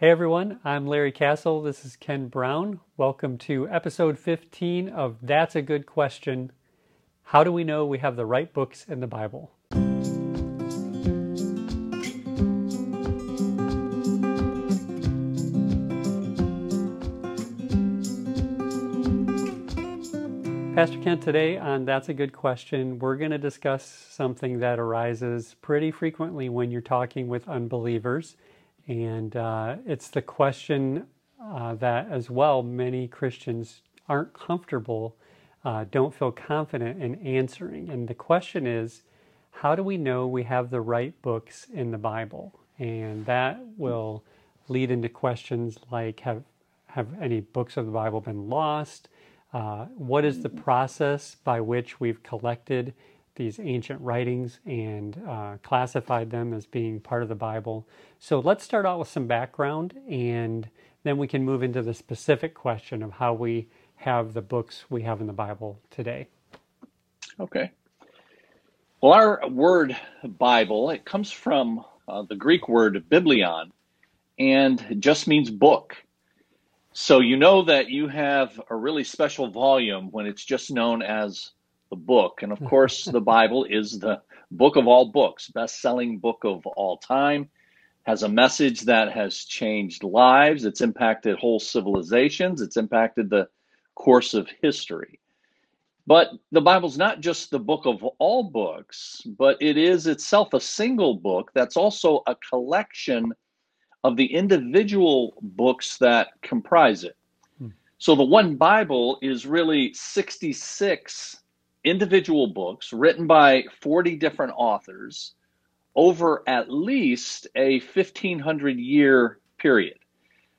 Hey everyone, I'm Larry Castle. This is Ken Brown. Welcome to episode 15 of That's a Good Question. How do we know we have the right books in the Bible? Pastor Kent, today on That's a Good Question, we're going to discuss something that arises pretty frequently when you're talking with unbelievers and uh, it's the question uh, that, as well, many Christians aren't comfortable, uh, don't feel confident in answering. And the question is how do we know we have the right books in the Bible? And that will lead into questions like have, have any books of the Bible been lost? Uh, what is the process by which we've collected these ancient writings and uh, classified them as being part of the Bible. So let's start out with some background and then we can move into the specific question of how we have the books we have in the Bible today. Okay. Well, our word Bible, it comes from uh, the Greek word biblion and just means book. So you know that you have a really special volume when it's just known as the book. And of course, the Bible is the book of all books, best selling book of all time, has a message that has changed lives, it's impacted whole civilizations, it's impacted the course of history. But the Bible's not just the book of all books, but it is itself a single book that's also a collection of the individual books that comprise it. Hmm. So the one Bible is really 66 individual books written by 40 different authors over at least a 1500 year period.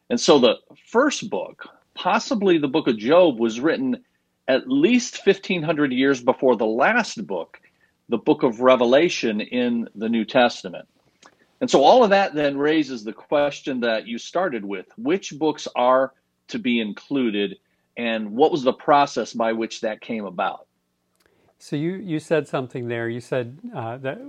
And so the first book, possibly the book of Job, was written at least 1500 years before the last book, the book of Revelation in the New Testament. And so all of that then raises the question that you started with which books are to be included, and what was the process by which that came about? So you, you said something there. You said uh, that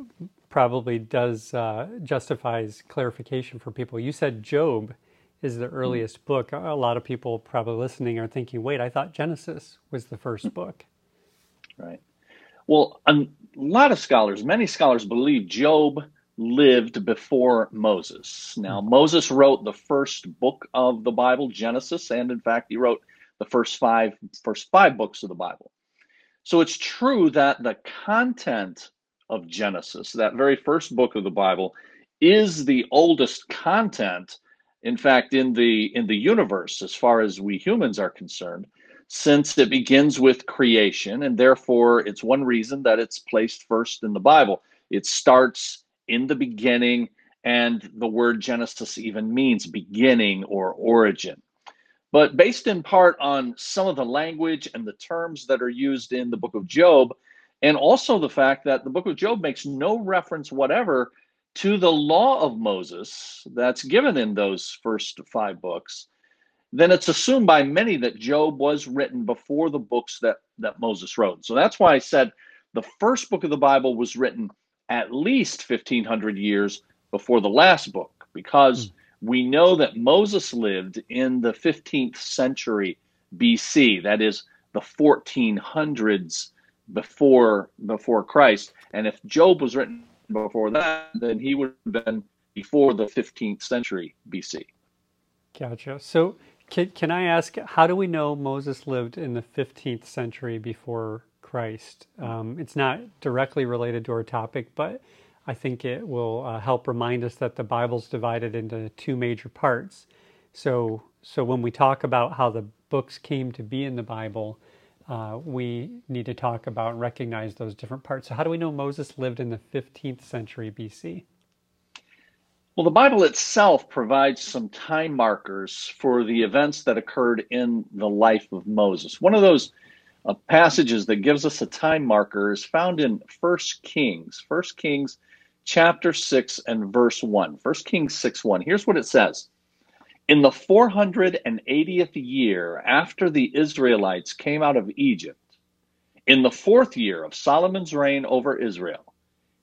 probably does uh, justifies clarification for people. You said Job is the earliest mm-hmm. book. A lot of people probably listening are thinking, "Wait, I thought Genesis was the first hmm. book." Right. Well, a lot of scholars, many scholars believe Job lived before Moses. Now, hmm. Moses wrote the first book of the Bible, Genesis, and in fact, he wrote the first five first five books of the Bible. So it's true that the content of Genesis, that very first book of the Bible, is the oldest content, in fact, in the in the universe as far as we humans are concerned, since it begins with creation, and therefore it's one reason that it's placed first in the Bible. It starts in the beginning, and the word Genesis even means beginning or origin but based in part on some of the language and the terms that are used in the book of Job, and also the fact that the book of Job makes no reference whatever to the law of Moses that's given in those first five books, then it's assumed by many that Job was written before the books that, that Moses wrote. So that's why I said the first book of the Bible was written at least 1500 years before the last book, because mm. We know that Moses lived in the 15th century BC, that is the 1400s before before Christ. And if Job was written before that, then he would have been before the 15th century BC. Gotcha. So can, can I ask, how do we know Moses lived in the 15th century before Christ? Um, it's not directly related to our topic, but I think it will uh, help remind us that the Bible's divided into two major parts. So, so when we talk about how the books came to be in the Bible, uh, we need to talk about and recognize those different parts. So, how do we know Moses lived in the 15th century BC? Well, the Bible itself provides some time markers for the events that occurred in the life of Moses. One of those uh, passages that gives us a time marker is found in First Kings. First Kings chapter 6 and verse 1. 1 Kings 6 1. Here's what it says In the 480th year after the Israelites came out of Egypt, in the fourth year of Solomon's reign over Israel,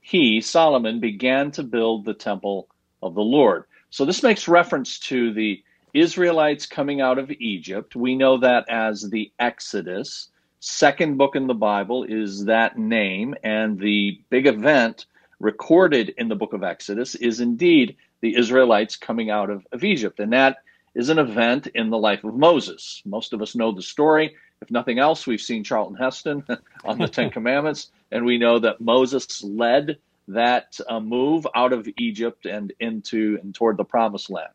he, Solomon, began to build the temple of the Lord. So this makes reference to the Israelites coming out of Egypt. We know that as the Exodus. Second book in the Bible is that name, and the big event recorded in the book of Exodus is indeed the Israelites coming out of, of Egypt. And that is an event in the life of Moses. Most of us know the story. If nothing else, we've seen Charlton Heston on the Ten Commandments, and we know that Moses led that uh, move out of Egypt and into and toward the promised land.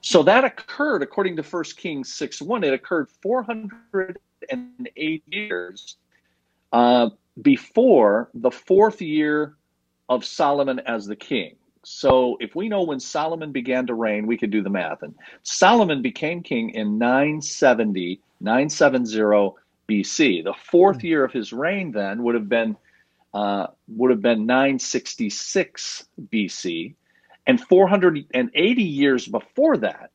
So that occurred, according to 1 Kings 6 1, it occurred 408 years uh, before the fourth year of Solomon as the king. So if we know when Solomon began to reign, we could do the math. And Solomon became king in 970, 970 BC. The fourth hmm. year of his reign then would have been uh, would have been 966 BC. And 480 years before that,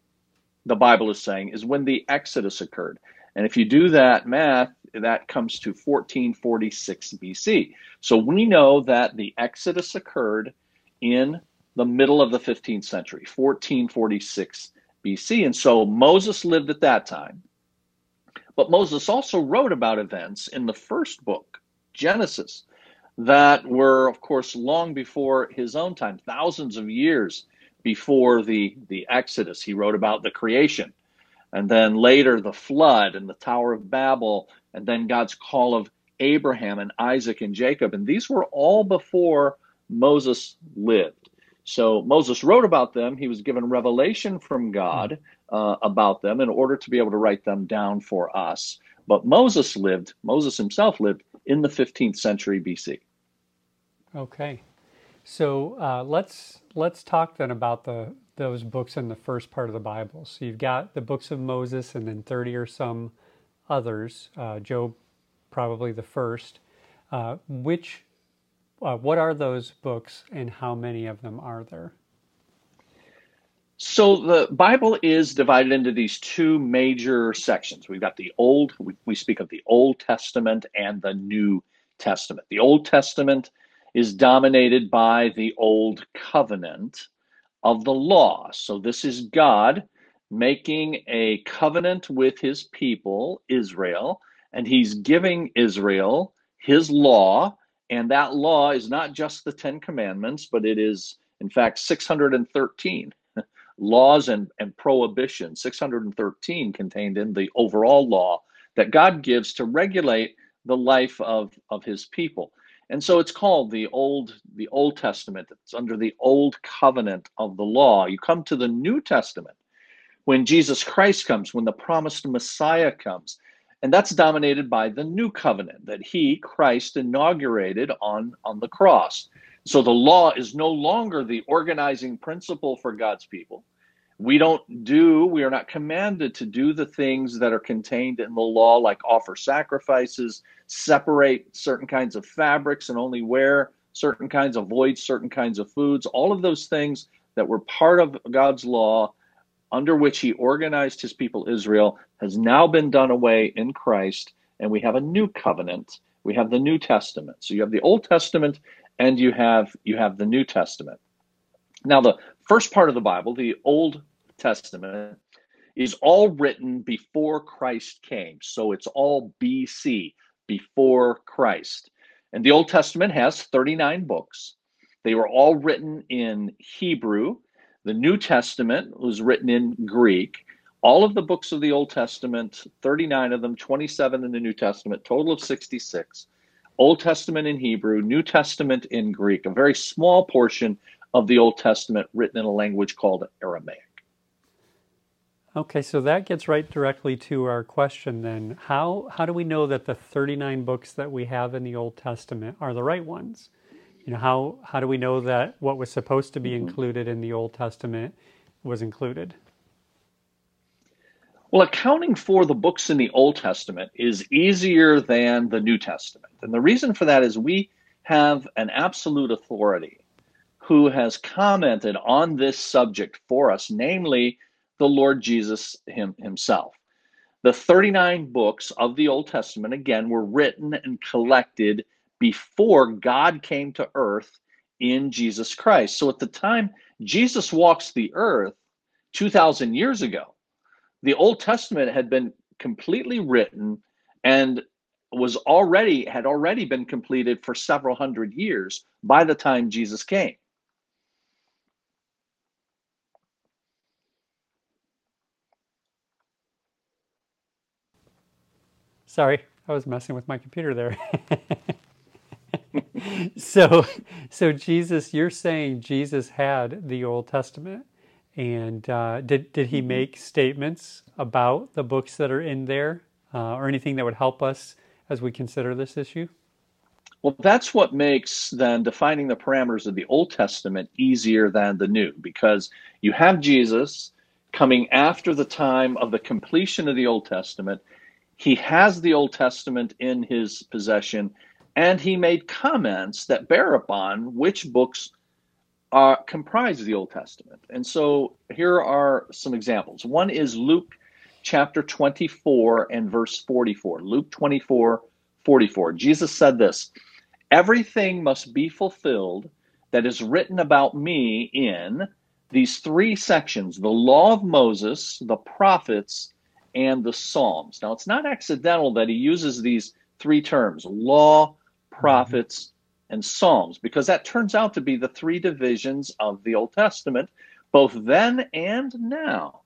the Bible is saying, is when the Exodus occurred. And if you do that math, that comes to 1446 BC. So we know that the Exodus occurred in the middle of the 15th century, 1446 BC. And so Moses lived at that time. But Moses also wrote about events in the first book, Genesis, that were, of course, long before his own time, thousands of years before the, the Exodus. He wrote about the creation, and then later the flood and the Tower of Babel, and then God's call of Abraham and Isaac and Jacob. And these were all before Moses lived. So Moses wrote about them. He was given revelation from God uh, about them in order to be able to write them down for us. But Moses lived, Moses himself lived in the 15th century BC. Okay, so uh, let's let's talk then about the those books in the first part of the Bible. So you've got the books of Moses, and then thirty or some others. Uh, Job, probably the first. Uh, which, uh, what are those books, and how many of them are there? So the Bible is divided into these two major sections. We've got the Old, we, we speak of the Old Testament and the New Testament. The Old Testament is dominated by the old covenant of the law. So this is God making a covenant with his people, Israel, and he's giving Israel his law. And that law is not just the Ten Commandments, but it is, in fact, 613 laws and, and prohibitions, 613 contained in the overall law that God gives to regulate the life of, of his people. And so it's called the Old the Old Testament. It's under the Old Covenant of the law. You come to the New Testament when Jesus Christ comes, when the promised Messiah comes. And that's dominated by the new covenant that he, Christ, inaugurated on, on the cross. So the law is no longer the organizing principle for God's people we don't do we are not commanded to do the things that are contained in the law like offer sacrifices separate certain kinds of fabrics and only wear certain kinds avoid certain kinds of foods all of those things that were part of god's law under which he organized his people israel has now been done away in christ and we have a new covenant we have the new testament so you have the old testament and you have you have the new testament now the first part of the Bible, the Old Testament, is all written before Christ came. So it's all BC, before Christ. And the Old Testament has 39 books. They were all written in Hebrew. The New Testament was written in Greek. All of the books of the Old Testament, 39 of them, 27 in the New Testament, total of 66. Old Testament in Hebrew, New Testament in Greek, a very small portion of the Old Testament written in a language called Aramaic. Okay, so that gets right directly to our question then. How how do we know that the 39 books that we have in the Old Testament are the right ones? You know, how how do we know that what was supposed to be mm-hmm. included in the Old Testament was included? Well, accounting for the books in the Old Testament is easier than the New Testament. And the reason for that is we have an absolute authority who has commented on this subject for us, namely the Lord Jesus him, himself. The 39 books of the Old Testament, again, were written and collected before God came to earth in Jesus Christ. So at the time Jesus walks the earth 2,000 years ago, the Old Testament had been completely written and was already had already been completed for several hundred years by the time Jesus came. Sorry, I was messing with my computer there. so so Jesus, you're saying Jesus had the Old Testament. And uh, did did he mm-hmm. make statements about the books that are in there, uh, or anything that would help us as we consider this issue? Well, that's what makes then defining the parameters of the Old Testament easier than the New, because you have Jesus coming after the time of the completion of the Old Testament. He has the Old Testament in his possession, and he made comments that bear upon which books uh, comprise the Old Testament. And so here are some examples. One is Luke chapter 24 and verse 44. Luke 24, 44. Jesus said this Everything must be fulfilled that is written about me in these three sections the law of Moses, the prophets, and the Psalms. Now, it's not accidental that he uses these three terms law, prophets, and Psalms, because that turns out to be the three divisions of the Old Testament, both then and now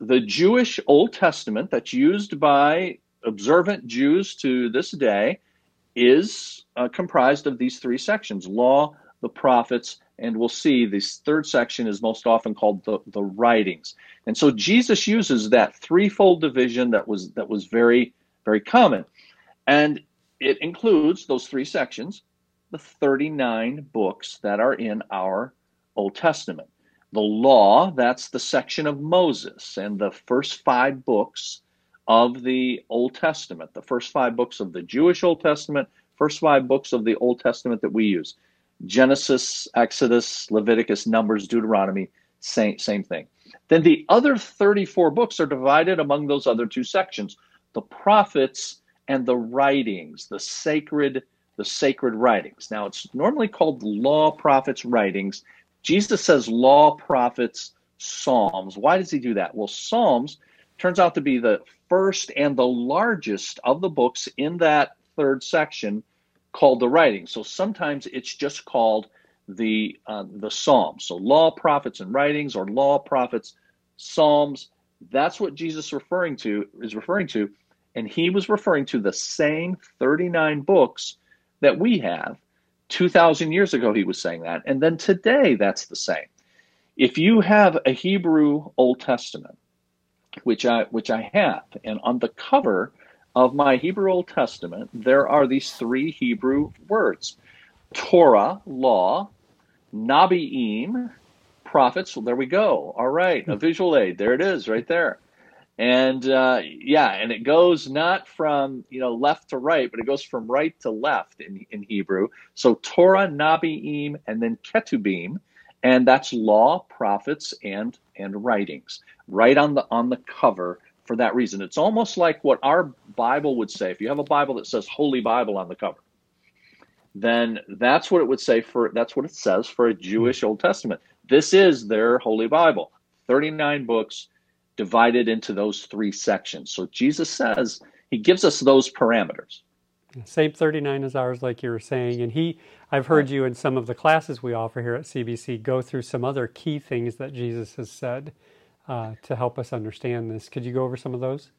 the Jewish Old Testament that's used by observant Jews to this day is uh, comprised of these three sections law, the prophets, and we'll see this third section is most often called the, the writings. And so Jesus uses that threefold division that was that was very, very common. And it includes those three sections, the 39 books that are in our Old Testament. The law, that's the section of Moses and the first five books of the Old Testament, the first five books of the Jewish Old Testament, first five books of the Old Testament that we use Genesis, Exodus, Leviticus, Numbers, Deuteronomy, same, same thing. Then the other 34 books are divided among those other two sections the prophets and the writings, the sacred the sacred writings. Now it's normally called law, prophets, writings Jesus says law, prophets, Psalms. Why does he do that? Well, Psalms turns out to be the first and the largest of the books in that third section called the writings. So sometimes it's just called the uh, the Psalms. So law, prophets, and writings, or law, prophets, Psalms. That's what Jesus referring to is referring to, and he was referring to the same 39 books that we have 2,000 years ago, he was saying that. And then today, that's the same. If you have a Hebrew Old Testament, which I, which I have, and on the cover of my Hebrew Old Testament, there are these three Hebrew words Torah, law, Nabiim, prophets. Well, there we go. All right, a visual aid. There it is, right there and uh, yeah, and it goes not from you know left to right, but it goes from right to left in, in Hebrew. So Torah, Nabiim, and then Ketubim, and that's law, prophets, and and writings. Right on the on the cover for that reason. It's almost like what our Bible would say. If you have a Bible that says Holy Bible on the cover, then that's what it would say for that's what it says for a Jewish Old Testament. This is their Holy Bible. 39 books divided into those three sections. So Jesus says he gives us those parameters. Same 39 as ours, like you were saying. And he, I've heard you in some of the classes we offer here at CBC go through some other key things that Jesus has said uh, to help us understand this. Could you go over some of those?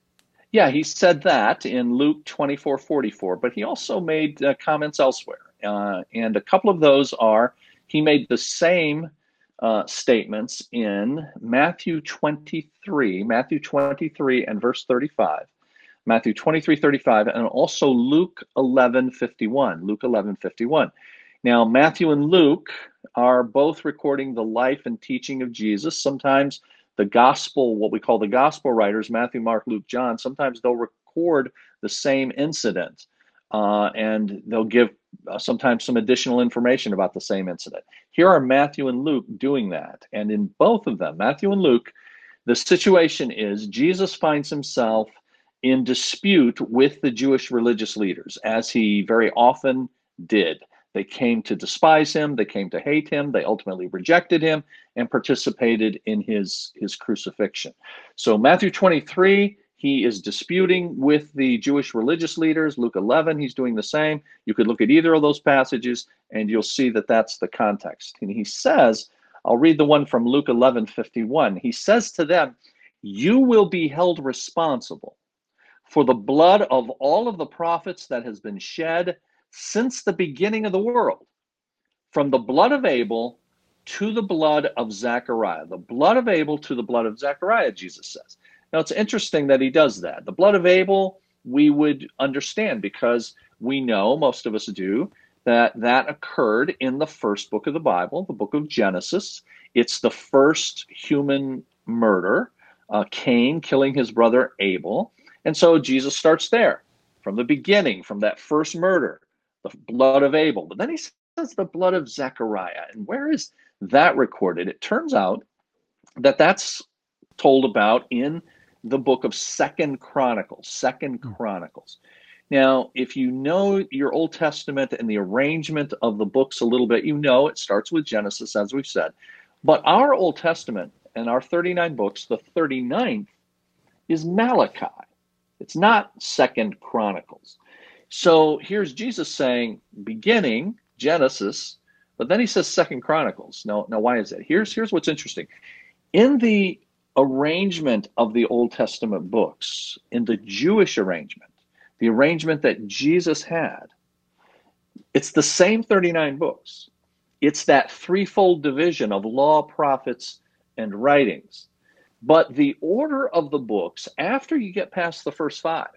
Yeah, he said that in Luke 24 44, but he also made uh, comments elsewhere. Uh, and a couple of those are he made the same uh, statements in Matthew 23, Matthew 23 and verse 35, Matthew 23, 35, and also Luke 11, 51. Luke 11, 51. Now, Matthew and Luke are both recording the life and teaching of Jesus. Sometimes the gospel, what we call the gospel writers, Matthew, Mark, Luke, John, sometimes they'll record the same incident uh, and they'll give uh, sometimes some additional information about the same incident. Here are Matthew and Luke doing that. And in both of them, Matthew and Luke, the situation is Jesus finds himself in dispute with the Jewish religious leaders, as he very often did. They came to despise him, they came to hate him, they ultimately rejected him and participated in his, his crucifixion. So, Matthew 23, he is disputing with the Jewish religious leaders. Luke 11, he's doing the same. You could look at either of those passages and you'll see that that's the context. And he says, I'll read the one from Luke 11 51. He says to them, You will be held responsible for the blood of all of the prophets that has been shed since the beginning of the world, from the blood of Abel to the blood of Zechariah. The blood of Abel to the blood of Zechariah, Jesus says. Now it's interesting that he does that. The blood of Abel, we would understand because we know, most of us do, that that occurred in the first book of the Bible, the book of Genesis. It's the first human murder, uh, Cain killing his brother Abel. And so Jesus starts there from the beginning, from that first murder, the blood of Abel. But then he says the blood of Zechariah. And where is that recorded? It turns out that that's told about in the book of Second Chronicles. Second hmm. Chronicles. Now, if you know your Old Testament and the arrangement of the books a little bit, you know it starts with Genesis, as we've said. But our Old Testament and our 39 books, the 39th is Malachi. It's not Second Chronicles. So here's Jesus saying, beginning Genesis, but then he says Second Chronicles. Now, now why is that? Here's here's what's interesting. In the arrangement of the Old Testament books, in the Jewish arrangement, the arrangement that Jesus had, it's the same 39 books. It's that threefold division of law, prophets, and writings. But the order of the books, after you get past the first five,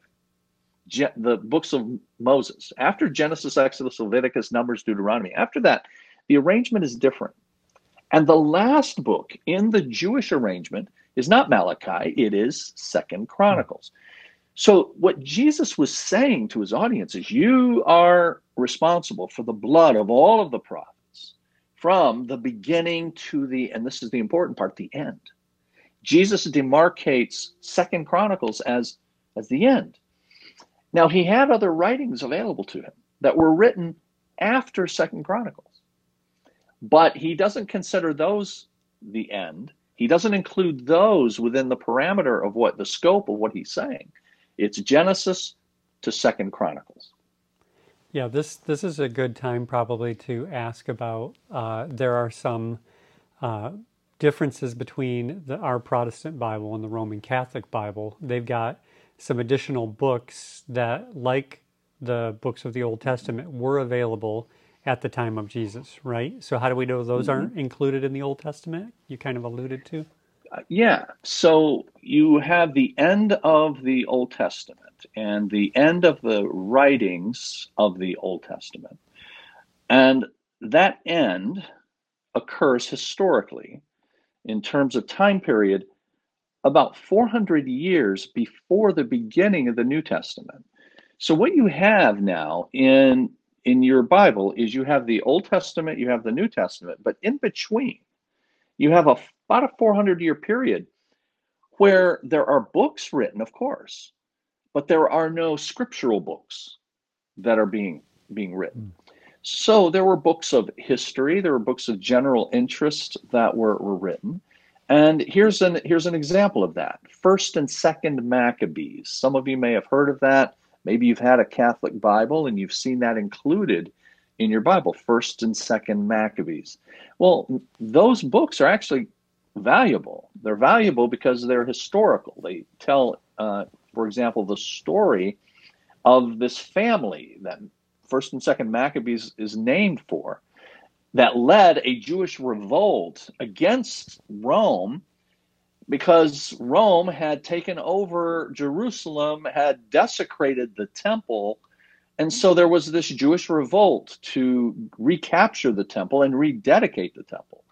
the books of Moses, after Genesis, Exodus, Leviticus, Numbers, Deuteronomy, after that, the arrangement is different. And the last book in the Jewish arrangement is not Malachi, it is Second Chronicles. So what Jesus was saying to his audience is you are responsible for the blood of all of the prophets from the beginning to the and this is the important part, the end. Jesus demarcates Second Chronicles as as the end. Now he had other writings available to him that were written after Second Chronicles, but he doesn't consider those the end. He doesn't include those within the parameter of what the scope of what he's saying. It's Genesis to Second Chronicles. Yeah, this this is a good time probably to ask about. Uh, there are some uh, differences between the, our Protestant Bible and the Roman Catholic Bible. They've got some additional books that, like the books of the Old Testament, were available at the time of Jesus, right? So, how do we know those mm-hmm. aren't included in the Old Testament? You kind of alluded to. Uh, yeah. So, you have the end of the Old Testament and the end of the writings of the Old Testament. And that end occurs historically in terms of time period about 400 years before the beginning of the New Testament. So what you have now in in your Bible is you have the Old Testament, you have the New Testament, but in between you have a about a 400 year period where there are books written, of course, but there are no scriptural books that are being being written. Mm. So there were books of history, there were books of general interest that were, were written. And here's an here's an example of that. First and second Maccabees. Some of you may have heard of that. Maybe you've had a Catholic Bible and you've seen that included in your Bible, first and second Maccabees. Well, those books are actually valuable. They're valuable because they're historical. They tell, uh, for example, the story of this family that First and Second Maccabees is named for, that led a Jewish revolt against Rome because Rome had taken over Jerusalem, had desecrated the temple. And so there was this Jewish revolt to recapture the temple and rededicate the temple.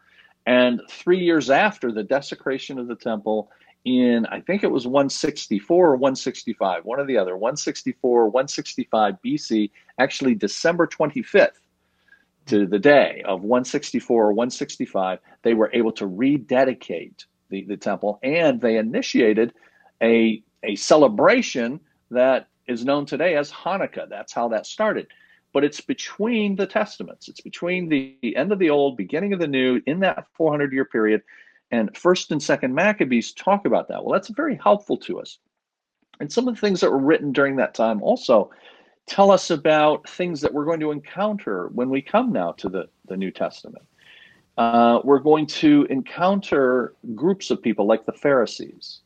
And three years after the desecration of the temple, in I think it was 164 or 165, one or the other, 164, 165 BC, actually December 25th to the day of 164 or 165, they were able to rededicate the, the temple and they initiated a, a celebration that is known today as Hanukkah. That's how that started. but it's between the testaments. It's between the end of the old, beginning of the new, in that 400 year period. And first and second Maccabees talk about that. Well, that's very helpful to us. And some of the things that were written during that time also tell us about things that we're going to encounter when we come now to the, the New Testament. Uh, we're going to encounter groups of people like the Pharisees.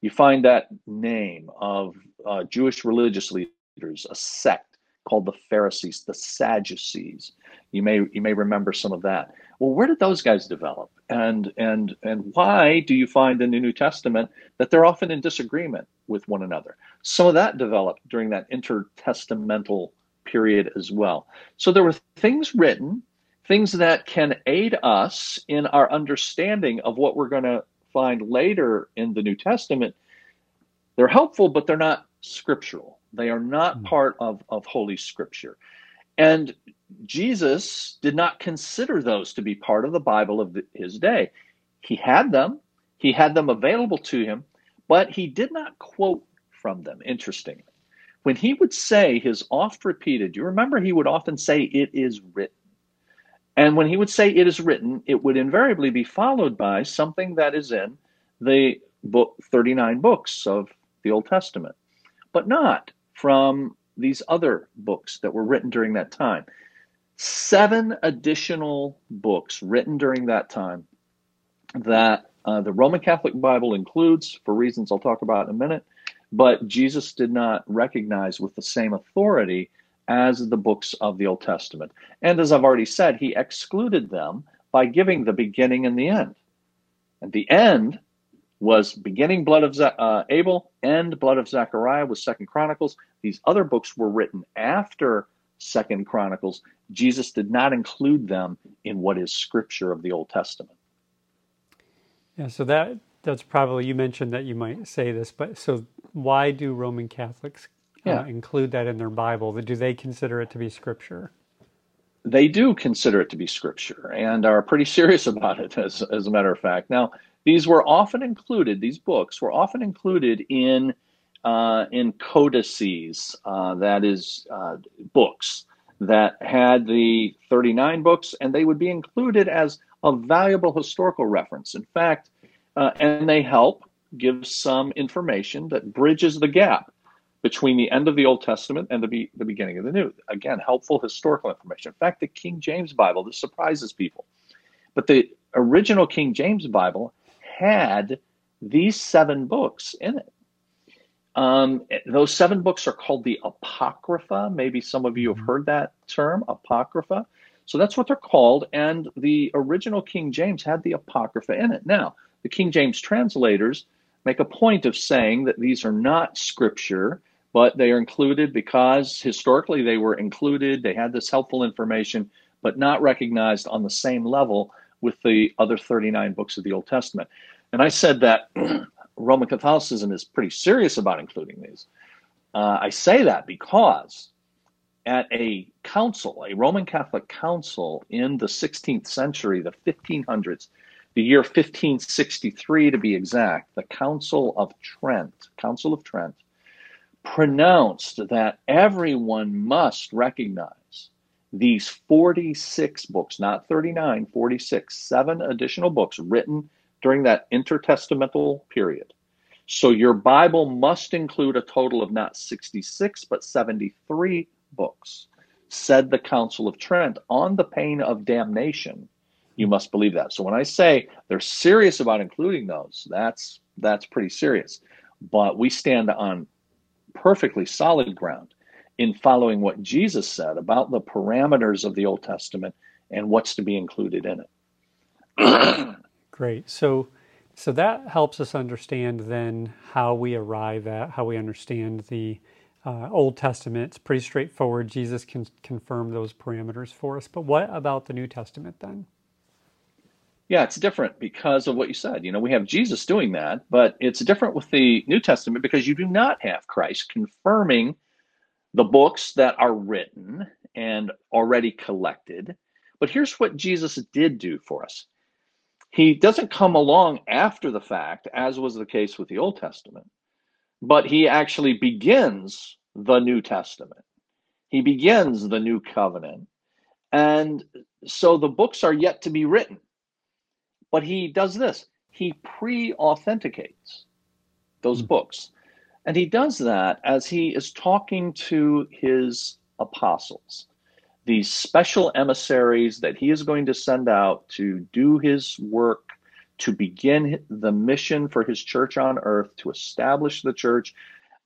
You find that name of uh, Jewish religious leaders, a sect called the Pharisees, the Sadducees. You may you may remember some of that. Well, where did those guys develop? And and and why do you find in the New Testament that they're often in disagreement with one another? Some of that developed during that intertestamental period as well. So there were things written, things that can aid us in our understanding of what we're going to find later in the New Testament. They're helpful, but they're not scriptural. They are not hmm. part of, of Holy Scripture. And Jesus did not consider those to be part of the Bible of the, his day. He had them, he had them available to him, but he did not quote from them, interestingly. When he would say his oft repeated, you remember he would often say, It is written. And when he would say, It is written, it would invariably be followed by something that is in the book 39 books of the Old Testament, but not from these other books that were written during that time. Seven additional books written during that time that uh, the Roman Catholic Bible includes, for reasons I'll talk about in a minute, but Jesus did not recognize with the same authority as the books of the Old Testament. And as I've already said, he excluded them by giving the beginning and the end. And the end was beginning blood of uh, Abel, end blood of Zechariah was Second Chronicles. These other books were written after Second Chronicles. Jesus did not include them in what is Scripture of the Old Testament. Yeah, so that that's probably you mentioned that you might say this, but so why do Roman Catholics uh, yeah. include that in their Bible? Do they consider it to be Scripture? They do consider it to be Scripture and are pretty serious about it, as as a matter of fact. Now these were often included, these books were often included in, uh, in codices, uh, that is, uh, books that had the 39 books, and they would be included as a valuable historical reference. In fact, uh, and they help give some information that bridges the gap between the end of the Old Testament and the, be, the beginning of the New. Again, helpful historical information. In fact, the King James Bible, this surprises people, but the original King James Bible had these seven books in it. Um, those seven books are called the Apocrypha. Maybe some of you have mm-hmm. heard that term, Apocrypha. So that's what they're called. And the original King James had the Apocrypha in it. Now, the King James translators make a point of saying that these are not scripture, but they are included because historically they were included. They had this helpful information, but not recognized on the same level with the other 39 books of the Old Testament. And I said that Roman Catholicism is pretty serious about including these. Uh, I say that because at a council, a Roman Catholic council in the 16th century, the 1500s, the year 1563 to be exact, the Council of Trent, Council of Trent, pronounced that everyone must recognize these 46 books, not 39, 46, seven additional books written during that intertestamental period. So your Bible must include a total of not 66, but 73 books, said the Council of Trent, on the pain of damnation. You must believe that. So when I say they're serious about including those, that's that's pretty serious. But we stand on perfectly solid ground in following what Jesus said about the parameters of the Old Testament and what's to be included in it. Great. So so that helps us understand then how we arrive at how we understand the uh, Old Testament. It's pretty straightforward. Jesus can confirm those parameters for us. But what about the New Testament then? Yeah, it's different because of what you said. You know, we have Jesus doing that, but it's different with the New Testament because you do not have Christ confirming the books that are written and already collected. But here's what Jesus did do for us he doesn't come along after the fact, as was the case with the Old Testament, but he actually begins the New Testament. He begins the new covenant. And so the books are yet to be written. But he does this he pre authenticates those mm-hmm. books. And he does that as he is talking to his apostles, these special emissaries that he is going to send out to do his work, to begin the mission for his church on earth, to establish the church.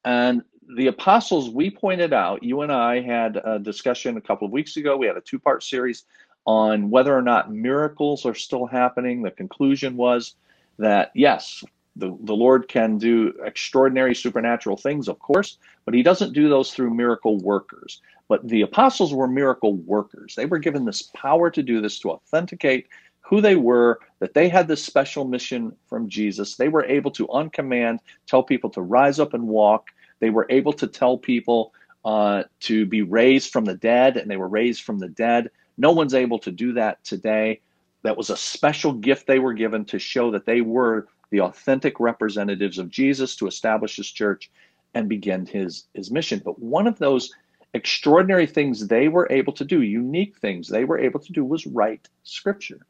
And the apostles, we pointed out, you and I had a discussion a couple of weeks ago. We had a two part series on whether or not miracles are still happening. The conclusion was that yes, the, the Lord can do extraordinary supernatural things, of course, but he doesn't do those through miracle workers. But the apostles were miracle workers. They were given this power to do this, to authenticate who they were, that they had this special mission from Jesus. They were able to, on command, tell people to rise up and walk. They were able to tell people uh, to be raised from the dead, and they were raised from the dead. No one's able to do that today. That was a special gift they were given to show that they were the authentic representatives of Jesus to establish his church and begin his, his mission. But one of those extraordinary things they were able to do, unique things they were able to do, was write scripture.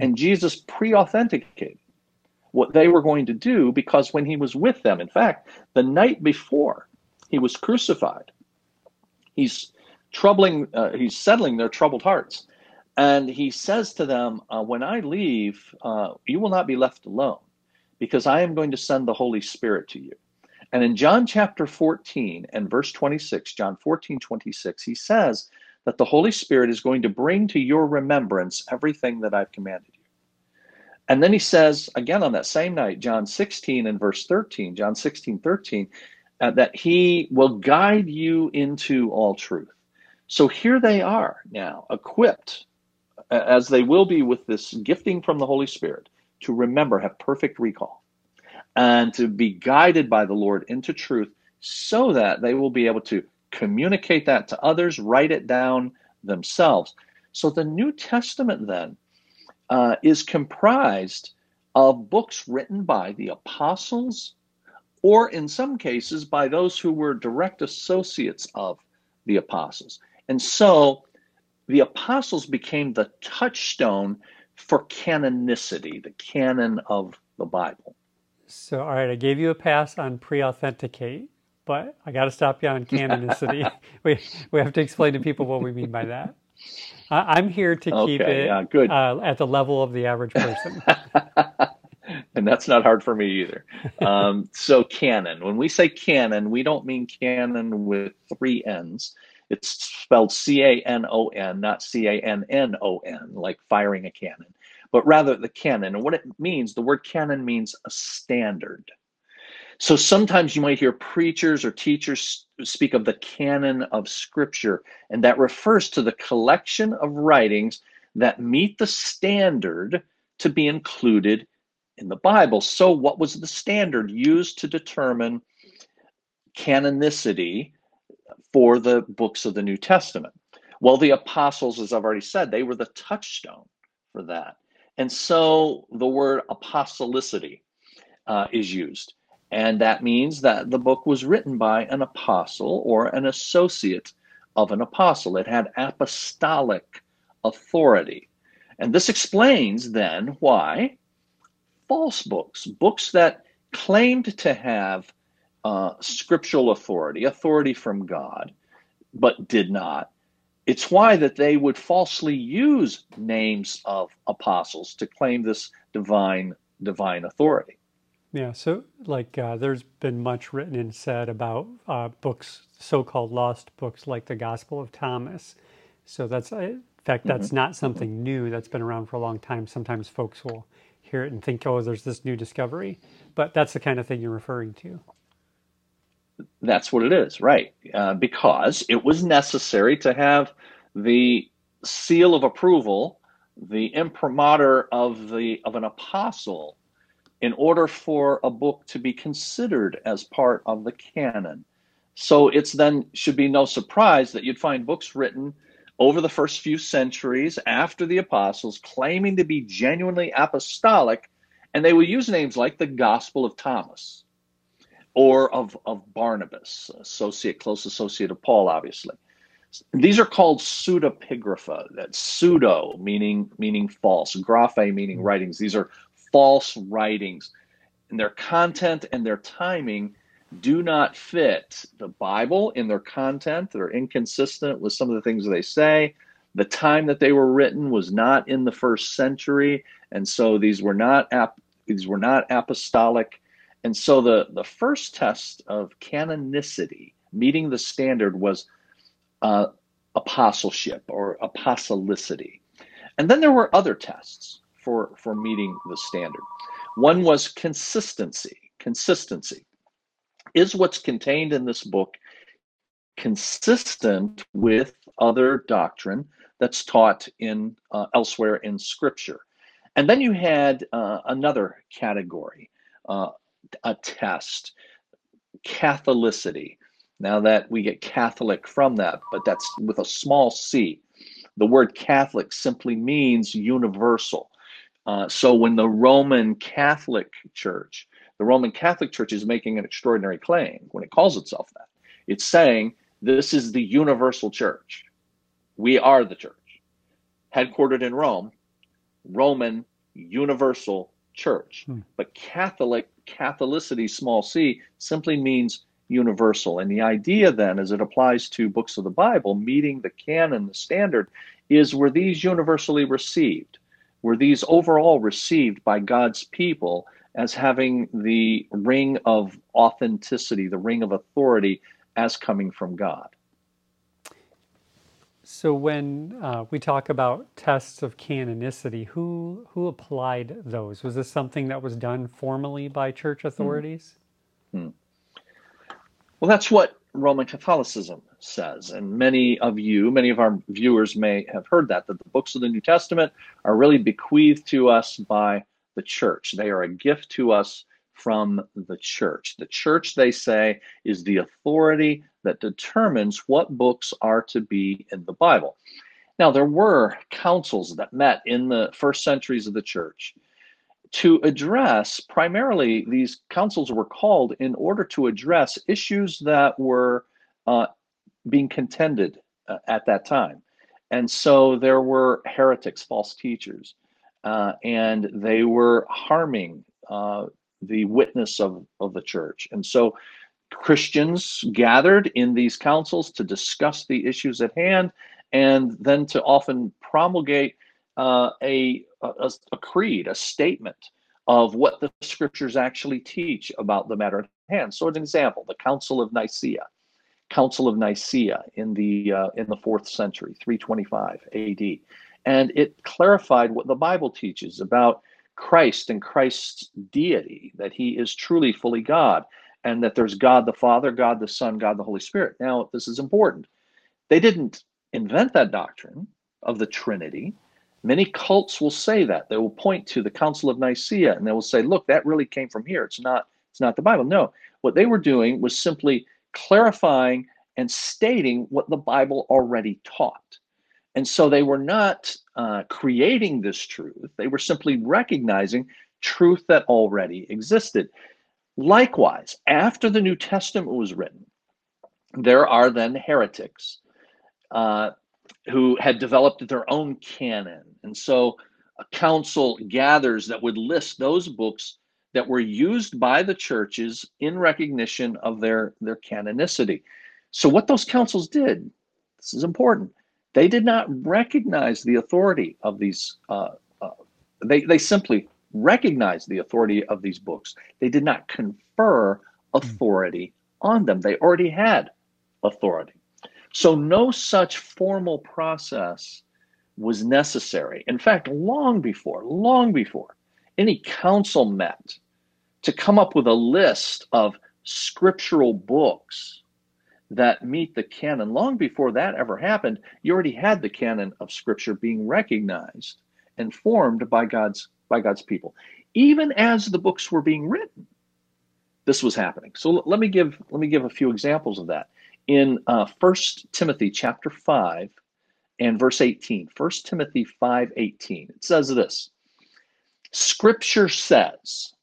And Jesus pre authenticated what they were going to do because when he was with them, in fact, the night before he was crucified, he's troubling, uh, he's settling their troubled hearts. And he says to them, uh, When I leave, uh, you will not be left alone because I am going to send the Holy Spirit to you. And in John chapter 14 and verse 26, John 14, 26, he says that the Holy Spirit is going to bring to your remembrance everything that I've commanded you. And then he says, again on that same night, John 16 and verse 13, John 16, 13, uh, that he will guide you into all truth. So here they are now, equipped, as they will be with this gifting from the Holy Spirit, to remember, have perfect recall, and to be guided by the Lord into truth so that they will be able to communicate that to others, write it down themselves. So the New Testament then uh, is comprised of books written by the apostles, or in some cases by those who were direct associates of the apostles. And so the apostles became the touchstone for canonicity, the canon of the Bible. So, all right, I gave you a pass on pre authenticate, but I got to stop you on canonicity. we, we have to explain to people what we mean by that. I, am here to keep okay, it yeah, good. Uh, at the level of the average person. and that's not hard for me either. Um, so, canon. When we say canon, we don't mean canon with three N's. It's spelled C A N O N, not C A N N O N, like firing a cannon, but rather the canon. And what it means, the word canon means a standard. So sometimes you might hear preachers or teachers speak of the canon of Scripture, and that refers to the collection of writings that meet the standard to be included in the Bible. So, what was the standard used to determine canonicity for the books of the New Testament. Well, the apostles, as I've already said, they were the touchstone for that. And so the word apostolicity uh, is used. And that means that the book was written by an apostle or an associate of an apostle. It had apostolic authority. And this explains then why false books, books that claimed to have uh, scriptural authority, authority from God, but did not. It's why that they would falsely use names of apostles to claim this divine divine authority. Yeah, so like uh, there's been much written and said about uh, books, so-called lost books, like the Gospel of Thomas. So that's uh, in fact that's mm-hmm. not something mm-hmm. new. That's been around for a long time. Sometimes folks will hear it and think, oh, there's this new discovery, but that's the kind of thing you're referring to. That's what it is, right? Uh, because it was necessary to have the seal of approval, the imprimatur of the of an apostle, in order for a book to be considered as part of the canon. So it's then should be no surprise that you'd find books written over the first few centuries after the apostles claiming to be genuinely apostolic, and they would use names like the Gospel of Thomas or of, of Barnabas, associate, close associate of Paul, obviously. These are called pseudepigrapha. That's pseudo meaning meaning false, graphe meaning writings. These are false writings. And their content and their timing do not fit the Bible in their content. They're inconsistent with some of the things they say. The time that they were written was not in the first century, and so these were not ap- these were not apostolic. And so the, the first test of canonicity, meeting the standard, was uh, apostleship or apostolicity. And then there were other tests for, for meeting the standard. One was consistency. Consistency. Is what's contained in this book consistent with other doctrine that's taught in uh, elsewhere in Scripture? And then you had uh, another category, uh, a test, Catholicity. Now that we get Catholic from that, but that's with a small c. The word Catholic simply means universal. Uh, so when the Roman Catholic Church, the Roman Catholic Church is making an extraordinary claim when it calls itself that. It's saying this is the universal church. We are the church. Headquartered in Rome, Roman universal church. Hmm. But Catholic, Catholicity, small c, simply means universal. And the idea then, as it applies to books of the Bible, meeting the canon, the standard, is were these universally received? Were these overall received by God's people as having the ring of authenticity, the ring of authority as coming from God? So when uh, we talk about tests of canonicity, who who applied those? Was this something that was done formally by church authorities? Hmm. Well, that's what Roman Catholicism says, and many of you, many of our viewers may have heard that that the books of the New Testament are really bequeathed to us by the church. They are a gift to us from the church. The church, they say, is the authority that determines what books are to be in the Bible. Now, there were councils that met in the first centuries of the church to address primarily these councils were called in order to address issues that were uh, being contended uh, at that time. And so there were heretics, false teachers, uh, and they were harming uh, the witness of, of the church. And so Christians gathered in these councils to discuss the issues at hand and then to often promulgate uh, a, a, a creed, a statement of what the scriptures actually teach about the matter at hand. So, an example, the Council of Nicaea, Council of Nicaea in the uh, in the fourth century, 325 A.D., and it clarified what the Bible teaches about Christ and Christ's deity, that he is truly fully God, and that there's God the Father, God the Son, God the Holy Spirit. Now, this is important. They didn't invent that doctrine of the Trinity. Many cults will say that. They will point to the Council of Nicaea and they will say, look, that really came from here. It's not, it's not the Bible. No, what they were doing was simply clarifying and stating what the Bible already taught. And so they were not uh, creating this truth, they were simply recognizing truth that already existed. Likewise, after the New Testament was written, there are then heretics uh, who had developed their own canon. And so a council gathers that would list those books that were used by the churches in recognition of their, their canonicity. So, what those councils did, this is important, they did not recognize the authority of these. Uh, uh, they they simply recognized the authority of these books. They did not confer authority on them. They already had authority. So no such formal process was necessary. In fact, long before, long before any council met to come up with a list of scriptural books that meet the canon. Long before that ever happened, you already had the canon of Scripture being recognized and formed by God's by God's people. Even as the books were being written, this was happening. So let me give let me give a few examples of that. In uh, 1 Timothy chapter 5 and verse 18, 1 Timothy 5 18, it says this Scripture says,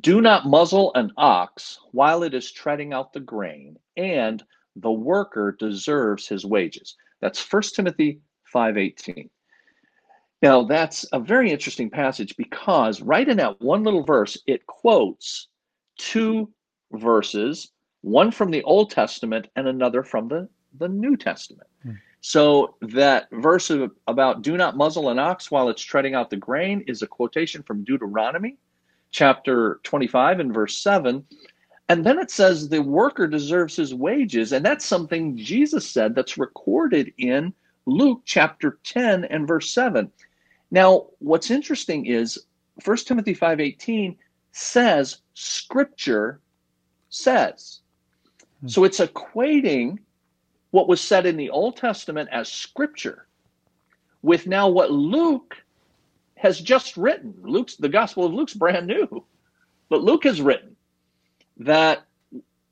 do not muzzle an ox while it is treading out the grain, and the worker deserves his wages. That's 1 Timothy 5:18. Now, that's a very interesting passage because right in that one little verse, it quotes two verses, one from the Old Testament and another from the, the New Testament. Hmm. So that verse about do not muzzle an ox while it's treading out the grain is a quotation from Deuteronomy chapter 25 and verse 7. And then it says the worker deserves his wages. And that's something Jesus said that's recorded in Luke chapter 10 and verse 7. Now, what's interesting is 1 Timothy 5:18 says scripture says. Hmm. So it's equating what was said in the Old Testament as scripture with now what Luke has just written. Luke's the Gospel of Luke's brand new. But Luke has written that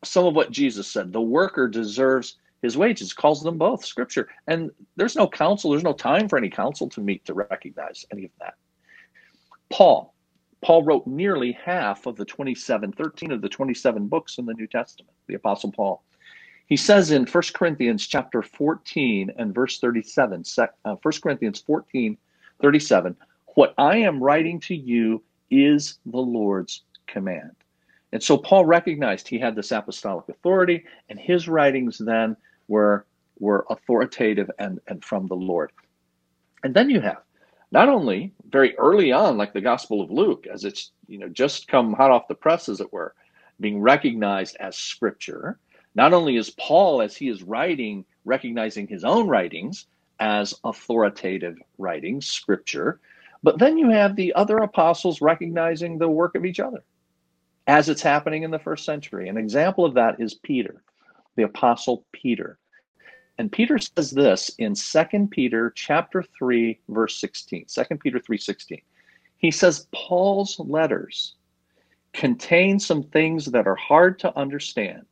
some of what Jesus said, the worker deserves his wages, calls them both scripture. And there's no council, there's no time for any council to meet to recognize any of that. Paul. Paul wrote nearly half of the 27, 13 of the 27 books in the New Testament, the Apostle Paul. He says in 1 Corinthians chapter 14 and verse 37, uh, 1 Corinthians 14, 37, what I am writing to you is the Lord's command. And so Paul recognized he had this apostolic authority, and his writings then were, were authoritative and, and from the Lord. And then you have not only very early on, like the Gospel of Luke, as it's you know just come hot off the press, as it were, being recognized as scripture. Not only is Paul, as he is writing, recognizing his own writings as authoritative writings, scripture, but then you have the other apostles recognizing the work of each other as it's happening in the first century. An example of that is Peter, the apostle Peter. And Peter says this in 2 Peter chapter 3 verse 16. 2 Peter 3:16. He says Paul's letters contain some things that are hard to understand,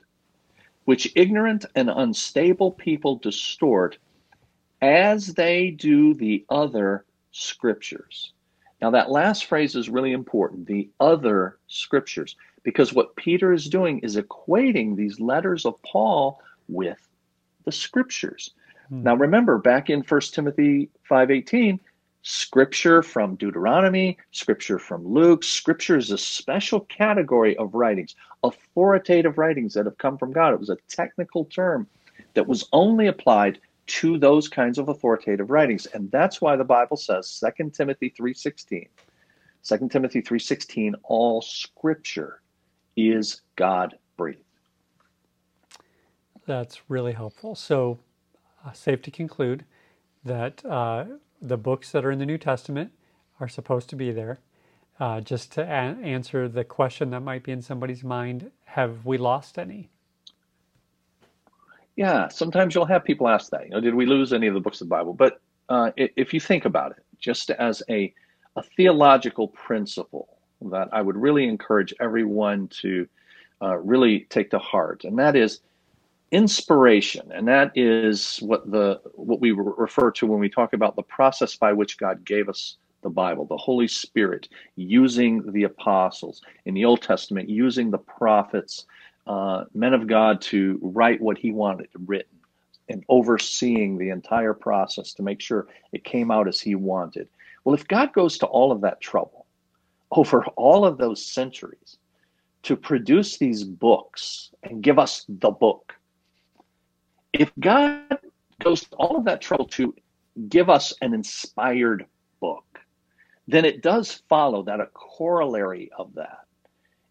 which ignorant and unstable people distort as they do the other scriptures. Now, that last phrase is really important the other scriptures, because what Peter is doing is equating these letters of Paul with the scriptures. Hmm. Now, remember, back in 1 Timothy 5.18, scripture from Deuteronomy, scripture from Luke, scripture is a special category of writings, authoritative writings that have come from God. It was a technical term that was only applied to those kinds of authoritative writings. And that's why the Bible says 2 Timothy 3:16. 2 Timothy 3:16 all scripture is God breathed. That's really helpful. So uh, safe to conclude that uh, the books that are in the New Testament are supposed to be there. Uh, just to a- answer the question that might be in somebody's mind, have we lost any? Yeah, sometimes you'll have people ask that. You know, did we lose any of the books of the Bible? But uh, if you think about it, just as a a theological principle that I would really encourage everyone to uh, really take to heart, and that is inspiration, and that is what the what we refer to when we talk about the process by which God gave us the Bible, the Holy Spirit using the apostles in the Old Testament, using the prophets uh, men of God to write what he wanted written and overseeing the entire process to make sure it came out as he wanted. Well, if God goes to all of that trouble over all of those centuries to produce these books and give us the book, if God goes to all of that trouble to give us an inspired book, then it does follow that a corollary of that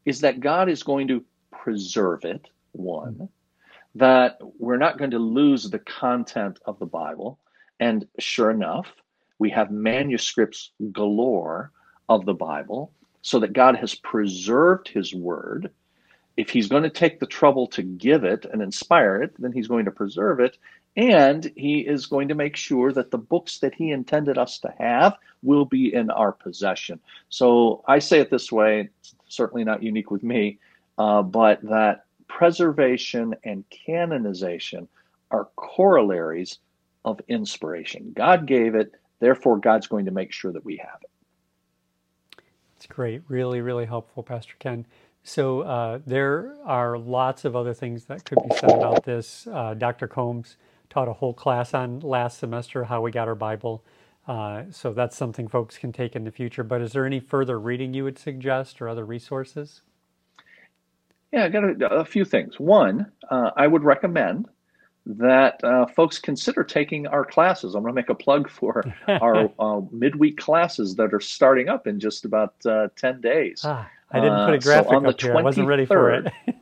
is that God is going to preserve it, one, that we're not going to lose the content of the Bible. And sure enough, we have manuscripts galore of the Bible so that God has preserved his word. If he's going to take the trouble to give it and inspire it, then he's going to preserve it. And he is going to make sure that the books that he intended us to have will be in our possession. So I say it this way, certainly not unique with me uh, but that preservation and canonization are corollaries of inspiration. God gave it, therefore, God's going to make sure that we have it. It's great. Really, really helpful, Pastor Ken. So uh, there are lots of other things that could be said about this. Uh, Dr. Combs taught a whole class on last semester how we got our Bible. Uh, so that's something folks can take in the future. But is there any further reading you would suggest or other resources? Yeah, I got a, a few things. One, uh, I would recommend that uh, folks consider taking our classes. I'm going to make a plug for our uh, midweek classes that are starting up in just about uh, 10 days. Ah, I didn't put a graphic so up here. I wasn't ready for it.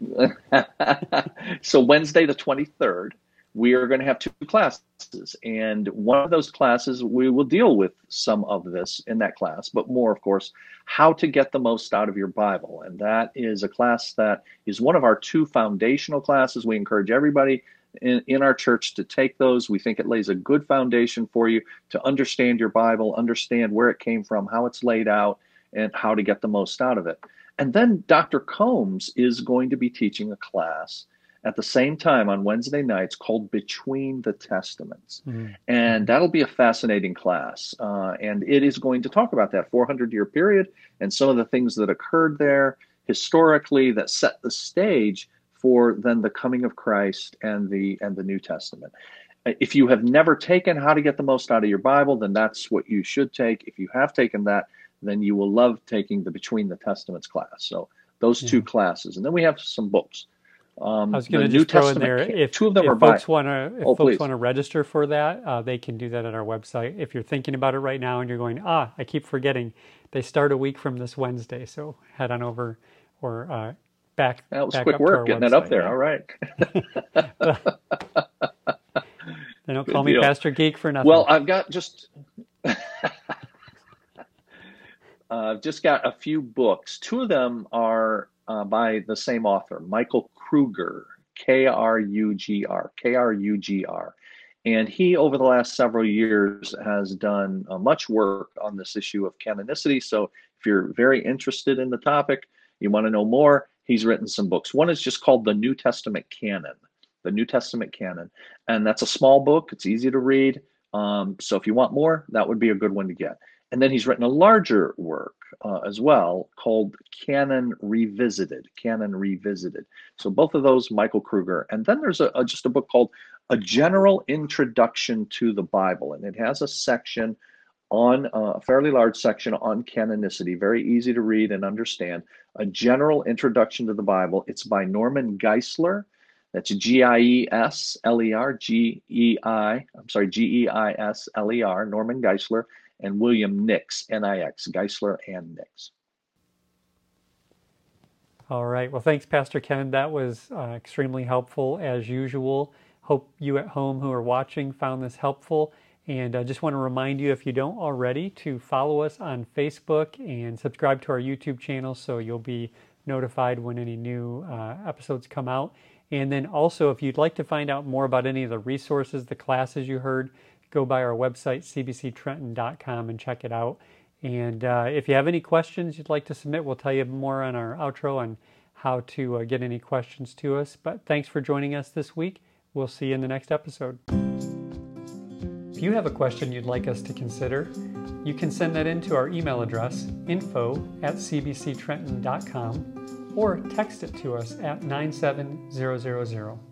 so Wednesday the 23rd, we are going to have two classes. And one of those classes, we will deal with some of this in that class, but more, of course, how to get the most out of your Bible. And that is a class that is one of our two foundational classes. We encourage everybody in, in our church to take those. We think it lays a good foundation for you to understand your Bible, understand where it came from, how it's laid out, and how to get the most out of it. And then Dr. Combs is going to be teaching a class at the same time on Wednesday nights called Between the Testaments. Mm-hmm. And that'll be a fascinating class. Uh, and it is going to talk about that 400 year period and some of the things that occurred there historically that set the stage for then the coming of Christ and the and the New Testament. If you have never taken How to Get the Most Out of Your Bible, then that's what you should take. If you have taken that, then you will love taking the Between the Testaments class. So those two classes. And then we have some books. Um, I was going to just throw in there if, two of them if are folks want to if oh, folks want to register for that, uh, they can do that at our website. If you're thinking about it right now and you're going, ah, I keep forgetting, they start a week from this Wednesday, so head on over or uh, back. That was back quick work getting website. that up there. All right. they don't call me Pastor Geek for nothing. Well, I've got just. I've uh, just got a few books. Two of them are uh, by the same author, Michael Kruger, K R U G R, K R U G R. And he, over the last several years, has done uh, much work on this issue of canonicity. So if you're very interested in the topic, you want to know more, he's written some books. One is just called The New Testament Canon, the New Testament Canon. And that's a small book, it's easy to read. Um, so if you want more, that would be a good one to get. And then he's written a larger work uh, as well called Canon Revisited. Canon Revisited. So both of those, Michael Kruger. And then there's a, a, just a book called A General Introduction to the Bible. And it has a section on uh, a fairly large section on canonicity, very easy to read and understand. A General Introduction to the Bible. It's by Norman Geisler. That's G I E S L E R, G E I, I'm sorry, G E I S L E R, Norman Geisler and William Nix, N-I-X, Geisler and Nix. All right. Well, thanks, Pastor Ken. That was uh, extremely helpful as usual. Hope you at home who are watching found this helpful. And I just want to remind you, if you don't already, to follow us on Facebook and subscribe to our YouTube channel so you'll be notified when any new uh, episodes come out. And then also, if you'd like to find out more about any of the resources, the classes you heard, go by our website, cbctrenton.com, and check it out. And uh, if you have any questions you'd like to submit, we'll tell you more on our outro on how to uh, get any questions to us. But thanks for joining us this week. We'll see you in the next episode. If you have a question you'd like us to consider, you can send that in to our email address, info at cbctrenton.com, or text it to us at 97000.